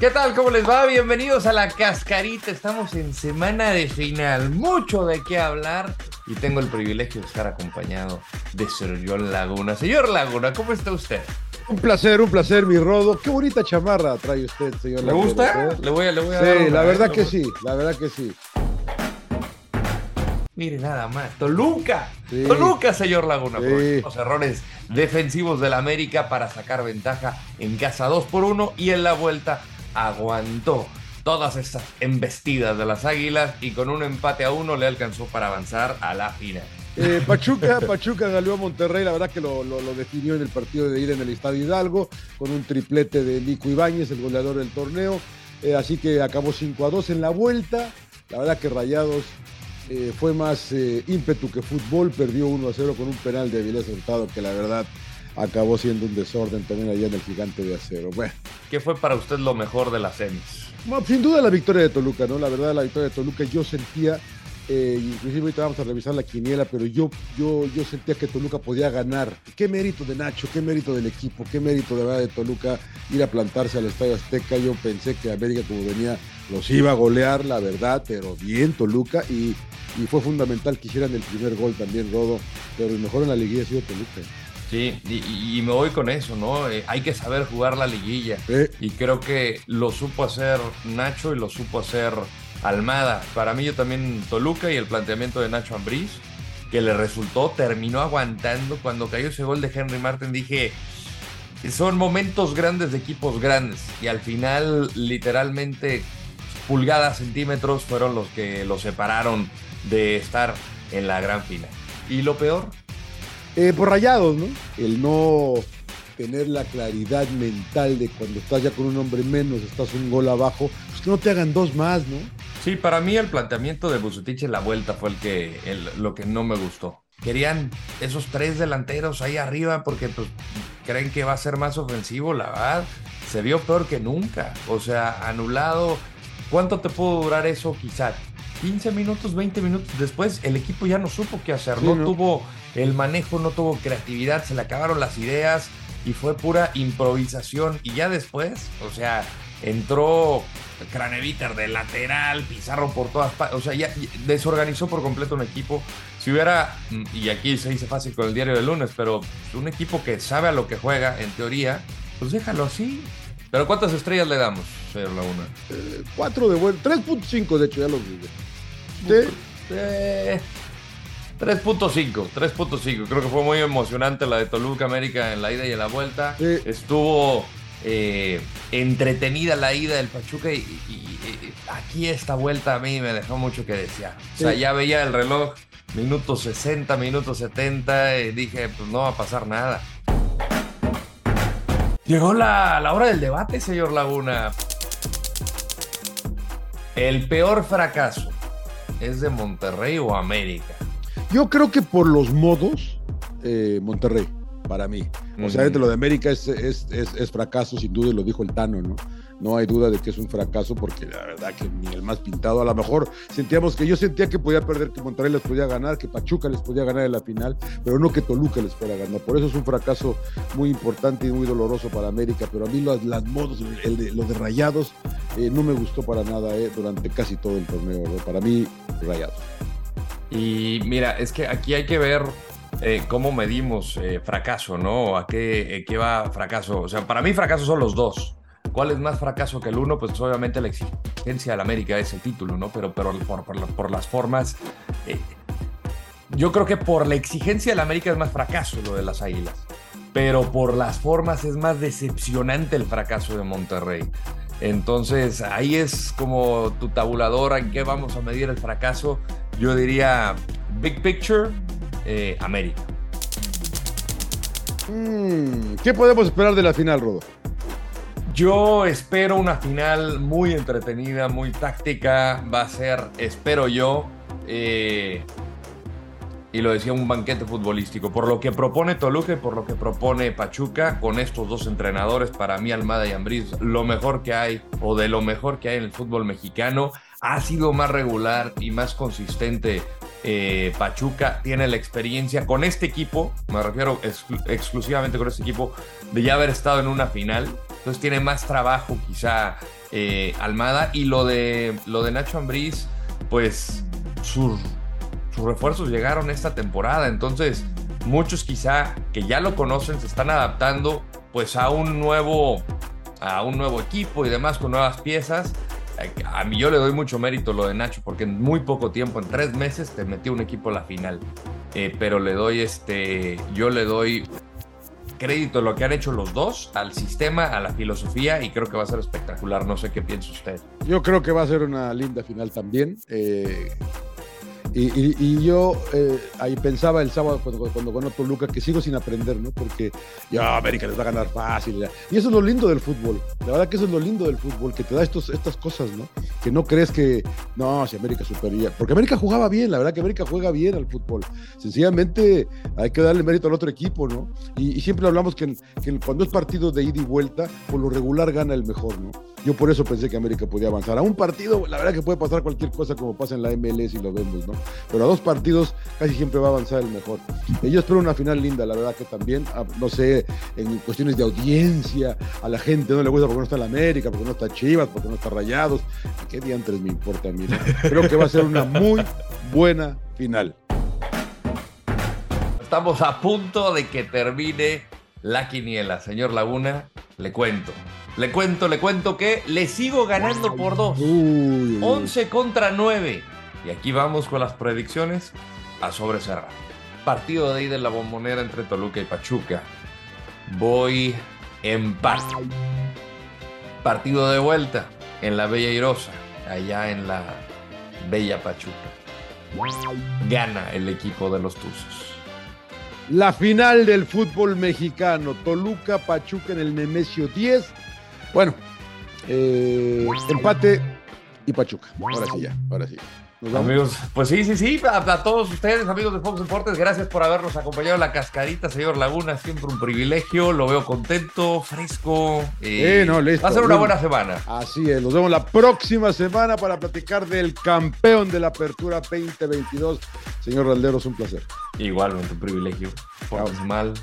¿Qué tal? ¿Cómo les va? Bienvenidos a la cascarita. Estamos en semana de final. Mucho de qué hablar. Y tengo el privilegio de estar acompañado de Señor Laguna. Señor Laguna, ¿cómo está usted? Un placer, un placer, mi Rodo. Qué bonita chamarra trae usted, señor ¿Le Laguna, gusta? ¿eh? Le voy a, le voy a Sí, dar una, la verdad ¿eh? que Le sí, la verdad que sí. Mire nada más. Toluca. Sí. Toluca, señor Laguna. Sí. Los errores defensivos del América para sacar ventaja en casa 2 por 1 y en la vuelta aguantó todas estas embestidas de las Águilas y con un empate a uno le alcanzó para avanzar a la final. Eh, Pachuca, Pachuca galeó a Monterrey, la verdad que lo, definió en el partido de ir en el Estadio Hidalgo, con un triplete de Nico Ibáñez, el goleador del torneo. Eh, así que acabó 5 a 2 en la vuelta. La verdad que Rayados eh, fue más ímpetu que fútbol, perdió 1 a 0 con un penal de Avilés Hurtado que la verdad acabó siendo un desorden también allá en el gigante de acero. Bueno. ¿Qué fue para usted lo mejor de las semis? Bueno, sin duda la victoria de Toluca, ¿no? La verdad, la victoria de Toluca yo sentía, eh, inclusive ahorita vamos a revisar la quiniela, pero yo, yo, yo sentía que Toluca podía ganar. Qué mérito de Nacho, qué mérito del equipo, qué mérito de verdad de Toluca ir a plantarse al Estadio Azteca. Yo pensé que América, como venía, los iba a golear, la verdad, pero bien Toluca y, y fue fundamental que hicieran el primer gol también, Rodo. Pero el mejor en la liguilla ha sido Toluca. Sí, y, me voy con eso, ¿no? Eh, hay que saber jugar la liguilla. Eh, Y creo que lo supo hacer Nacho y lo supo hacer Almada. Para mí yo también Toluca y el planteamiento de Nacho Ambriz, que le resultó, terminó aguantando. Cuando cayó ese gol de Henry Martin dije, son momentos grandes de equipos grandes. Y al final, literalmente, pulgadas, centímetros fueron los que lo separaron de estar en la gran final. Y lo peor, Eh, por rayados, ¿no? El no tener la claridad mental de cuando estás ya con un hombre menos, estás un gol abajo, pues que no te hagan dos más, ¿no? Sí, para mí el planteamiento de Bucetich en la vuelta fue el que el- lo que no me gustó. Querían esos tres delanteros ahí arriba porque pues, creen que va a ser más ofensivo, la verdad. Se vio peor que nunca. O sea, anulado. ¿Cuánto te pudo durar eso quizá? 15 minutos, 20 minutos después, el equipo ya no supo qué hacer. Sí, no, ¿no? tuvo el manejo, no tuvo creatividad, se le acabaron las ideas y fue pura improvisación. Y ya después, o sea, entró Craneviter de lateral, Pizarro por todas partes. O sea, ya desorganizó por completo un equipo. Si hubiera, mm, y aquí se dice fácil con el diario del lunes, pero un equipo que sabe a lo que juega, en teoría, pues déjalo así. Pero ¿cuántas estrellas le damos, señor Laguna? Eh, cuatro de bueno, 3.5 de hecho, ya los dije. Sí, Eh, 3.5, 3.5. Creo que fue muy emocionante la de Toluca América en la ida y en la vuelta. Sí. Estuvo eh, entretenida la ida del Pachuca y, y- y aquí esta vuelta a mí me dejó mucho que desear. O sea, ya veía el reloj, minutos 60, minutos 70, y dije, pues no va a pasar nada. Llegó la, la hora del debate, señor Laguna. El peor fracaso es de Monterrey o América. Yo creo que por los modos, eh, Monterrey, para mí. O sea, lo de América es, es, es- es fracaso, sin duda, y lo dijo el Tano, ¿no? No hay duda de que es un fracaso porque la verdad que ni el más pintado, a lo mejor sentíamos que yo sentía que podía perder, que Monterrey les podía ganar, que Pachuca les podía ganar en la final, pero no que Toluca les fuera a ganar. Por eso es un fracaso muy importante y muy doloroso para América, pero a mí los, las modos, el de, los de Rayados, eh, no me gustó para nada eh, durante casi todo el torneo. ¿no? Para mí, Rayados. Y mira, es que aquí hay que ver eh, cómo medimos eh, fracaso, ¿no? ¿A qué, eh, qué va fracaso? O sea, para mí fracaso son los dos. ¿Cuál es más fracaso que el uno? Pues obviamente la exigencia del América es el título, ¿no? Pero, pero por, por por las formas... yo creo que por la exigencia del América es más fracaso lo de las Águilas. Pero por las formas es más decepcionante el fracaso de Monterrey. Entonces ahí es como tu tabuladora en qué vamos a medir el fracaso. Yo diría Big Picture, eh, América. Mm, ¿Qué podemos esperar de la final, Rodo? Yo espero una final muy entretenida, muy táctica. Va a ser, espero yo, eh, y lo decía, un banquete futbolístico. Por lo que propone Toluca y por lo que propone Pachuca, con estos dos entrenadores, para mí Almada y Ambriz, lo mejor que hay, o de lo mejor que hay en el fútbol mexicano, ha sido más regular y más consistente. Eh, Pachuca tiene la experiencia con este equipo, me refiero exclusivamente con este equipo, de ya haber estado en una final. Entonces tiene más trabajo quizá eh, Almada. Y lo de, lo de Nacho Ambriz, pues sus sus refuerzos llegaron esta temporada, entonces muchos quizá que ya lo conocen se están adaptando pues a un nuevo a un nuevo equipo y demás con nuevas piezas. A mí yo le doy mucho mérito lo de Nacho porque en muy poco tiempo, en tres meses, te metió un equipo a la final. Eh, pero le doy este, yo le doy crédito lo que han hecho los dos, al sistema, a la filosofía, y creo que va a ser espectacular. No sé qué piensa usted. Yo creo que va a ser una linda final también. Eh, y, yo eh, ahí pensaba el sábado cuando, cuando Toluca que sigo sin aprender, ¿no? Porque ya América les va a ganar fácil. Y eso es lo lindo del fútbol. La verdad que eso es lo lindo del fútbol, que te da estos, estas cosas, ¿no? Que no crees que, no, si América supería. Porque América jugaba bien, la verdad que América juega bien al fútbol. Sencillamente hay que darle mérito al otro equipo, ¿no? Y, siempre hablamos que, que, cuando es partido de ida y vuelta, por lo regular gana el mejor, ¿no? Yo por eso pensé que América podía avanzar. A un partido, la verdad que puede pasar cualquier cosa como pasa en la MLS y lo vemos, ¿no? Pero a dos partidos casi siempre va a avanzar el mejor. Y yo espero una final linda, la verdad que también, ah, no sé, en cuestiones de audiencia, a la gente no le gusta porque no está en la América, porque no está Chivas, porque no está Rayados. ¿Qué diantres me importa a mí? Creo que va a ser una muy buena final. Estamos a punto de que termine la quiniela. Señor Laguna, le cuento. Le cuento, le cuento que le sigo ganando por dos. 11 contra 9. Y aquí vamos con las predicciones a sobrecerrar. Partido de ida en la bombonera entre Toluca y Pachuca. Voy empate. Partido de vuelta en la Bella Irosa, allá en la Bella Pachuca. Gana el equipo de los Tuzos. La final del fútbol mexicano. Toluca, Pachuca en el Nemesio 10. Bueno, eh, empate y Pachuca. Ahora sí ya, ahora sí. Amigos, pues sí, sí, sí, a, todos ustedes, amigos de Fox Deportes, gracias por habernos acompañado en la cascarita, señor Laguna, siempre un privilegio, lo veo contento, fresco. Eh, no, Va a ser una buena semana. Así es, nos vemos la próxima semana para platicar del campeón de la Apertura 2022. Señor Ralderos, un placer. Igualmente, un privilegio. Por mal.